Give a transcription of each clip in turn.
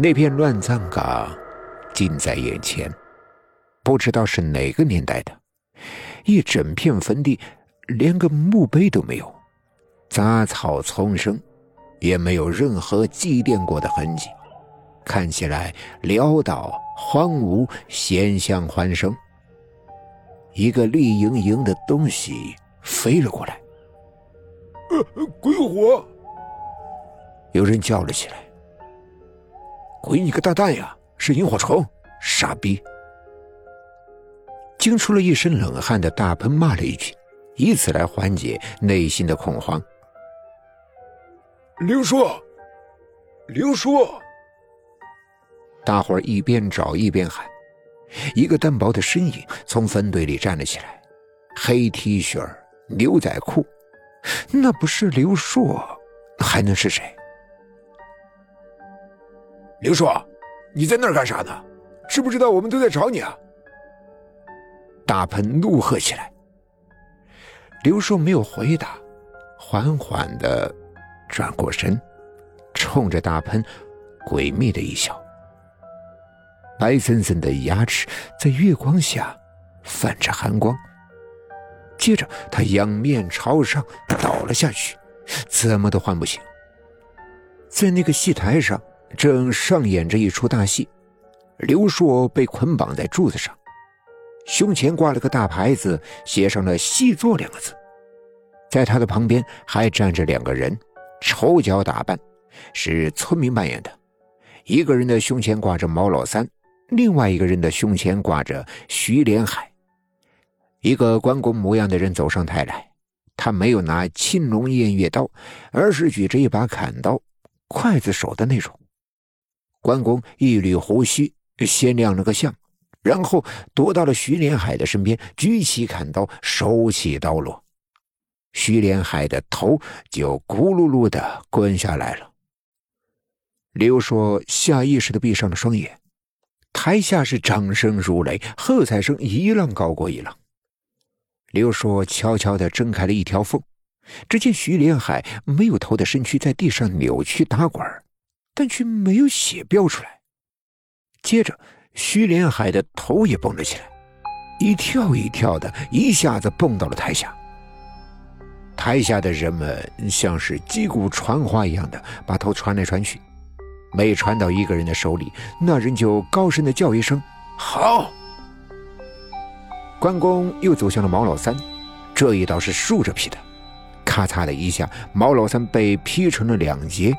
那片乱葬岗近在眼前，不知道是哪个年代的，一整片坟地，连个墓碑都没有，杂草丛生，也没有任何祭奠过的痕迹，看起来潦倒荒芜，险象环生。一个绿莹莹的东西飞了过来，呃，鬼火！有人叫了起来。鬼你个大蛋呀！是萤火虫，傻逼！惊出了一身冷汗的大喷骂了一句，以此来缓解内心的恐慌。刘叔，刘叔！大伙儿一边找一边喊，一个单薄的身影从坟堆里站了起来，黑 T 恤、牛仔裤，那不是刘硕，还能是谁？刘叔，你在那儿干啥呢？知不知道我们都在找你啊？大喷怒喝起来。刘硕没有回答，缓缓的转过身，冲着大喷诡秘的一笑。白森森的牙齿在月光下泛着寒光。接着，他仰面朝上倒了下去，怎么都唤不醒。在那个戏台上。正上演着一出大戏，刘硕被捆绑在柱子上，胸前挂了个大牌子，写上了“戏作”两个字。在他的旁边还站着两个人，丑角打扮，是村民扮演的。一个人的胸前挂着毛老三，另外一个人的胸前挂着徐连海。一个关公模样的人走上台来，他没有拿青龙偃月刀，而是举着一把砍刀，刽子手的那种。关公一缕胡须，先亮了个相，然后躲到了徐连海的身边，举起砍刀，手起刀落，徐连海的头就咕噜噜的滚下来了。刘硕下意识的闭上了双眼，台下是掌声如雷，喝彩声一浪高过一浪。刘硕悄悄的睁开了一条缝，只见徐连海没有头的身躯在地上扭曲打滚但却没有血飙出来。接着，徐连海的头也蹦了起来，一跳一跳的，一下子蹦到了台下。台下的人们像是击鼓传花一样的把头传来传去，每传到一个人的手里，那人就高声的叫一声“好”。关公又走向了毛老三，这一刀是竖着劈的，咔嚓的一下，毛老三被劈成了两截。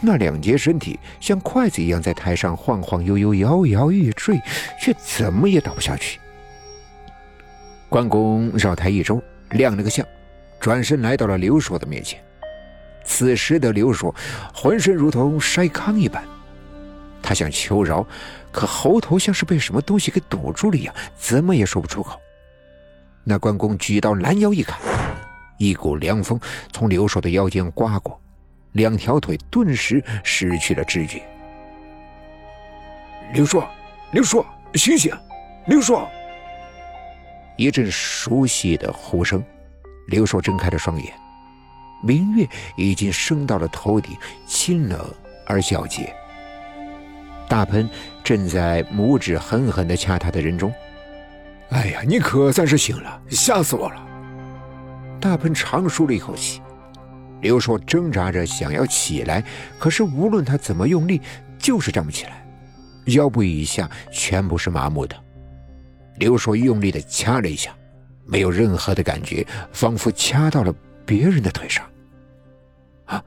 那两截身体像筷子一样在台上晃晃悠悠、摇摇欲坠，却怎么也倒不下去。关公绕台一周，亮了个相，转身来到了刘硕的面前。此时的刘硕浑身如同筛糠一般，他想求饶，可喉头像是被什么东西给堵住了一样，怎么也说不出口。那关公举刀拦腰一砍，一股凉风从刘硕的腰间刮过。两条腿顿时失去了知觉。刘硕，刘硕，醒醒！刘硕，一阵熟悉的呼声。刘硕睁开了双眼，明月已经升到了头顶，清冷而皎洁。大鹏正在拇指狠狠的掐他的人中。哎呀，你可算是醒了，吓死我了！大鹏长舒了一口气。刘硕挣扎着想要起来，可是无论他怎么用力，就是站不起来，腰部以下全部是麻木的。刘硕用力的掐了一下，没有任何的感觉，仿佛掐到了别人的腿上。啊，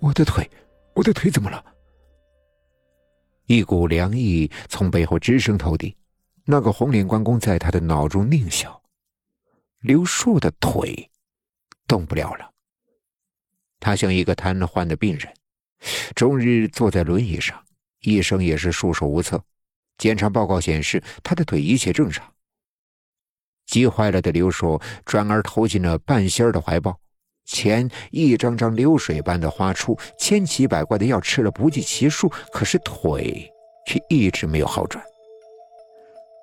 我的腿，我的腿怎么了？一股凉意从背后直升头顶，那个红脸关公在他的脑中狞笑。刘硕的腿动不了了。他像一个瘫痪的病人，终日坐在轮椅上，医生也是束手无策。检查报告显示，他的腿一切正常。急坏了的刘硕转而投进了半仙儿的怀抱，钱一张张流水般的花出，千奇百怪的药吃了不计其数，可是腿却一直没有好转。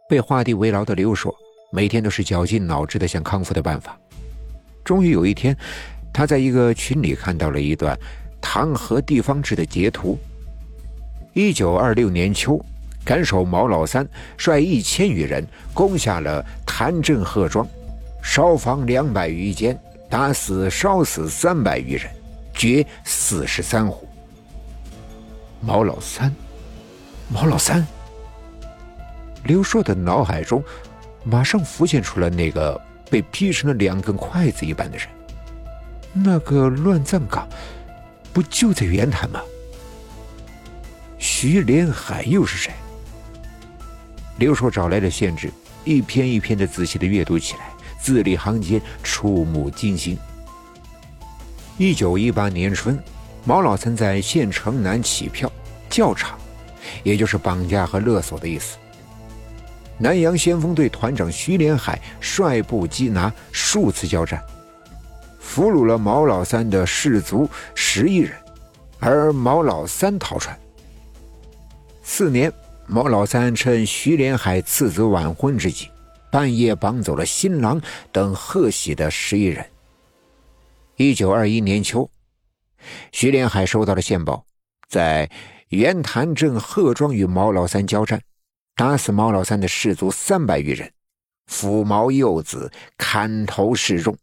被画地为牢的刘硕每天都是绞尽脑汁的想康复的办法。终于有一天。他在一个群里看到了一段《唐河地方志》的截图。一九二六年秋，敢守毛老三率一千余人攻下了谭镇贺庄，烧房两百余间，打死烧死三百余人，掘四十三户。毛老三，毛老三。刘硕的脑海中马上浮现出了那个被劈成了两根筷子一般的人。那个乱葬岗不就在圆潭吗？徐连海又是谁？刘硕找来了县志，一篇一篇的仔细的阅读起来，字里行间触目惊心。一九一八年春，毛老曾在县城南起票教场，也就是绑架和勒索的意思。南洋先锋队团长徐连海率部缉拿，数次交战，俘虏了毛老三的士卒十一人，而毛老三逃窜。次年，毛老三趁徐连海次子晚婚之际，半夜绑走了新郎等贺喜的十一人。一九二一年秋，徐连海收到了线报，在袁潭镇贺庄与毛老三交战，打死毛老三的士卒三百余人，抚毛幼子，砍头示众。